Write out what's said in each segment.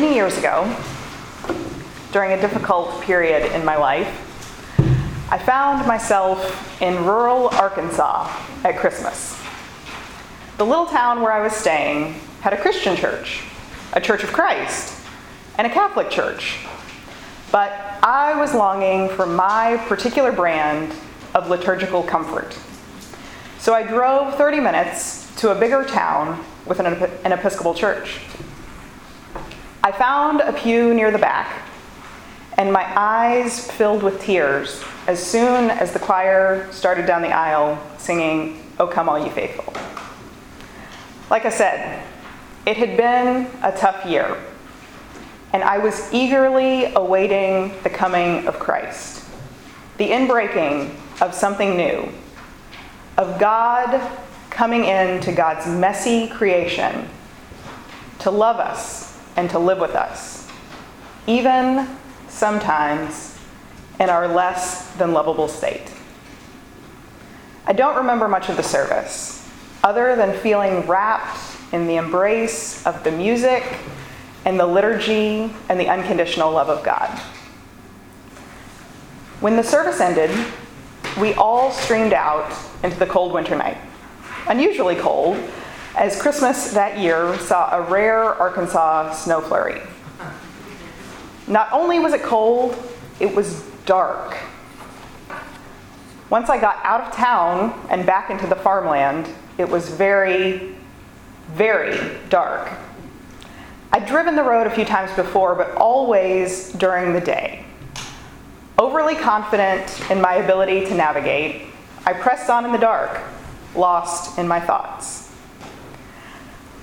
Many years ago, during a difficult period in my life, I found myself in rural Arkansas at Christmas. The little town where I was staying had a Christian church, a Church of Christ, and a Catholic church. But I was longing for my particular brand of liturgical comfort. So I drove 30 minutes to a bigger town with an, an Episcopal church. I found a pew near the back and my eyes filled with tears as soon as the choir started down the aisle singing, O Come All Ye Faithful. Like I said, it had been a tough year, and I was eagerly awaiting the coming of Christ, the inbreaking of something new, of God coming into God's messy creation to love us and to live with us, even sometimes in our less than lovable state. I don't remember much of the service, other than feeling wrapped in the embrace of the music and the liturgy and the unconditional love of God. When the service ended, we all streamed out into the cold winter night. Unusually cold, as Christmas that year saw a rare Arkansas snow flurry. Not only was it cold, it was dark. Once I got out of town and back into the farmland, it was very, very dark. I'd driven the road a few times before, but always during the day. Overly confident in my ability to navigate, I pressed on in the dark, lost in my thoughts.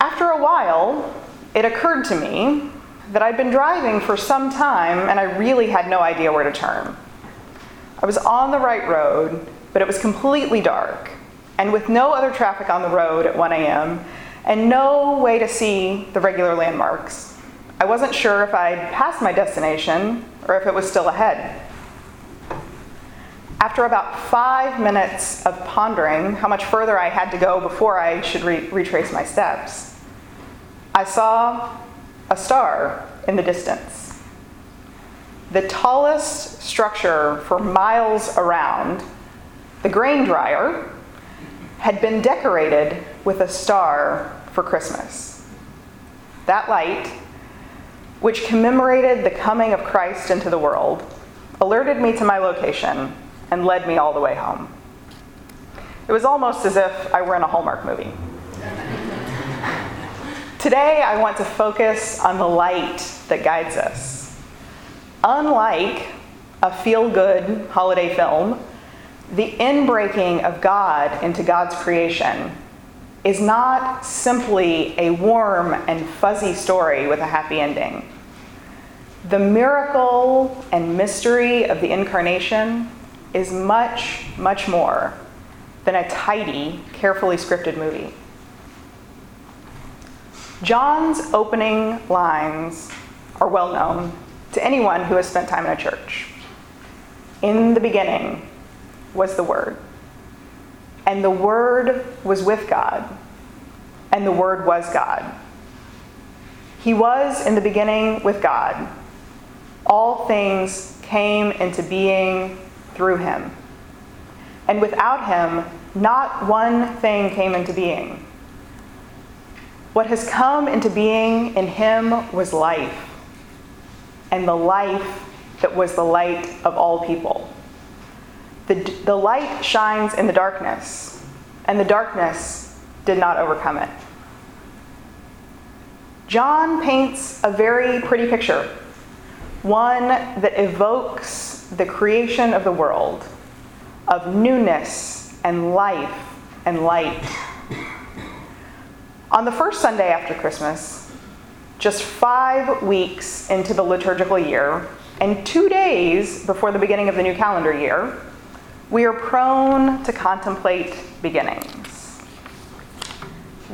After a while, it occurred to me that I'd been driving for some time and I really had no idea where to turn. I was on the right road, but it was completely dark, and with no other traffic on the road at 1 a.m., and no way to see the regular landmarks. I wasn't sure if I'd passed my destination or if it was still ahead. After about five minutes of pondering how much further I had to go before I should re- retrace my steps, I saw a star in the distance. The tallest structure for miles around, the grain dryer, had been decorated with a star for Christmas. That light, which commemorated the coming of Christ into the world, alerted me to my location and led me all the way home. It was almost as if I were in a Hallmark movie. Today, I want to focus on the light that guides us. Unlike a feel good holiday film, the inbreaking of God into God's creation is not simply a warm and fuzzy story with a happy ending. The miracle and mystery of the incarnation is much, much more than a tidy, carefully scripted movie. John's opening lines are well known to anyone who has spent time in a church. In the beginning was the Word, and the Word was with God, and the Word was God. He was in the beginning with God. All things came into being through him. And without him, not one thing came into being. What has come into being in him was life, and the life that was the light of all people. The, the light shines in the darkness, and the darkness did not overcome it. John paints a very pretty picture, one that evokes the creation of the world, of newness and life and light. On the first Sunday after Christmas, just five weeks into the liturgical year, and two days before the beginning of the new calendar year, we are prone to contemplate beginnings.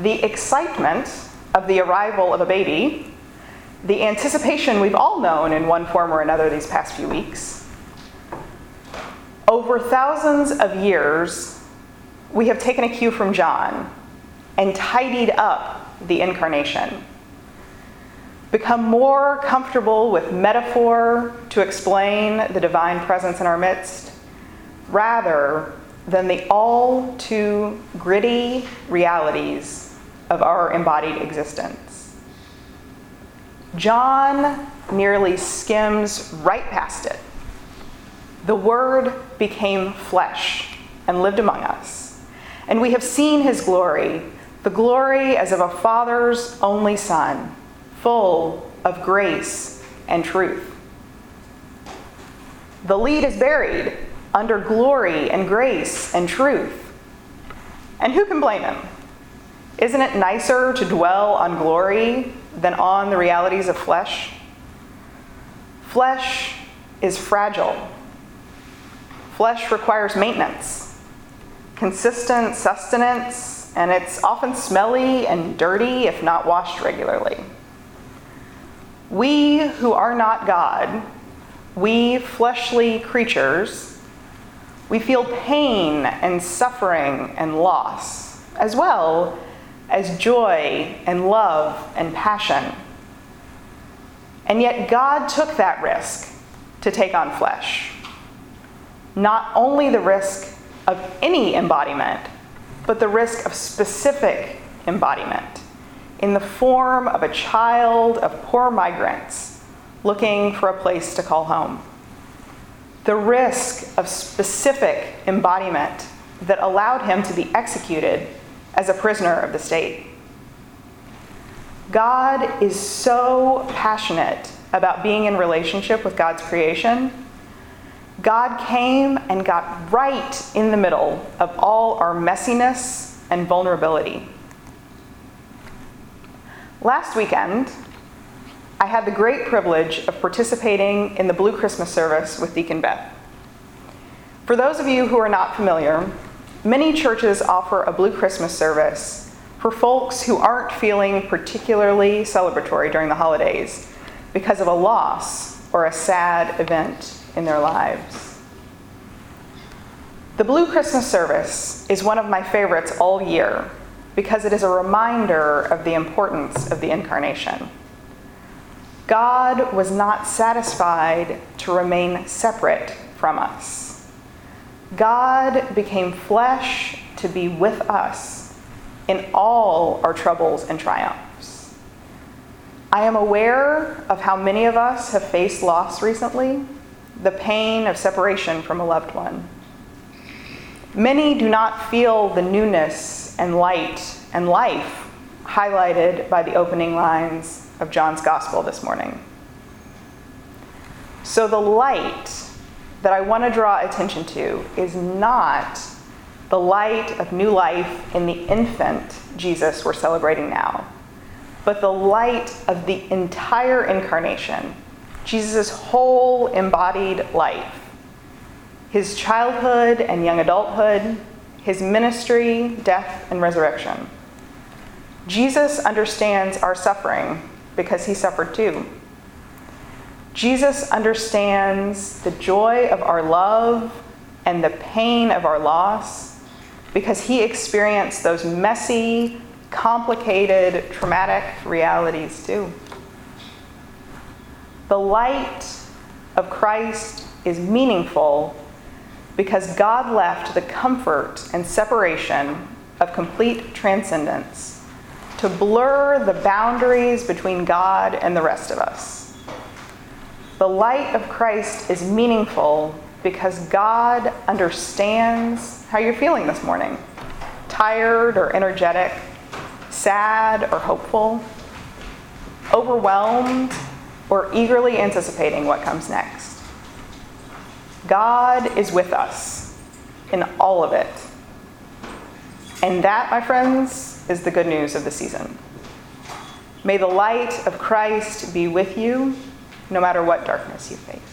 The excitement of the arrival of a baby, the anticipation we've all known in one form or another these past few weeks. Over thousands of years, we have taken a cue from John and tidied up the incarnation. become more comfortable with metaphor to explain the divine presence in our midst, rather than the all too gritty realities of our embodied existence. John nearly skims right past it. The Word became flesh and lived among us, and we have seen his glory, the glory as of a Father's only Son full of grace and truth. The lead is buried under glory and grace and truth. And who can blame him? Isn't it nicer to dwell on glory than on the realities of flesh? Flesh is fragile. Flesh requires maintenance, consistent sustenance, and it's often smelly and dirty if not washed regularly. We who are not God, we fleshly creatures, we feel pain and suffering and loss, as well as joy and love and passion. And yet, God took that risk to take on flesh. Not only the risk of any embodiment, but the risk of specific embodiment in the form of a child of poor migrants looking for a place to call home. The risk of specific embodiment that allowed him to be executed as a prisoner of the state. God is so passionate about being in relationship with God's creation. God came and got right in the middle of all our messiness and vulnerability. Last weekend, I had the great privilege of participating in the Blue Christmas service with Deacon Beth. For those of you who are not familiar, many churches offer a Blue Christmas service for folks who aren't feeling particularly celebratory during the holidays because of a loss or a sad event in their lives. The Blue Christmas service is one of my favorites all year because it is a reminder of the importance of the incarnation. God was not satisfied to remain separate from us. God became flesh to be with us in all our troubles and triumphs. I am aware of how many of us have faced loss recently, the pain of separation from a loved one. Many do not feel the newness and light and life highlighted by the opening lines of John's Gospel this morning. So, the light that I want to draw attention to is not the light of new life in the infant Jesus we're celebrating now, but the light of the entire incarnation, Jesus' whole embodied life, his childhood and young adulthood, his ministry, death, and resurrection. Jesus understands our suffering because he suffered too. Jesus understands the joy of our love and the pain of our loss because he experienced those messy, complicated, traumatic realities too. The light of Christ is meaningful because God left the comfort and separation of complete transcendence to blur the boundaries between God and the rest of us. The light of Christ is meaningful because God understands how you're feeling this morning tired or energetic, sad or hopeful, overwhelmed or eagerly anticipating what comes next. God is with us in all of it. And that, my friends, is the good news of the season. May the light of Christ be with you no matter what darkness you face.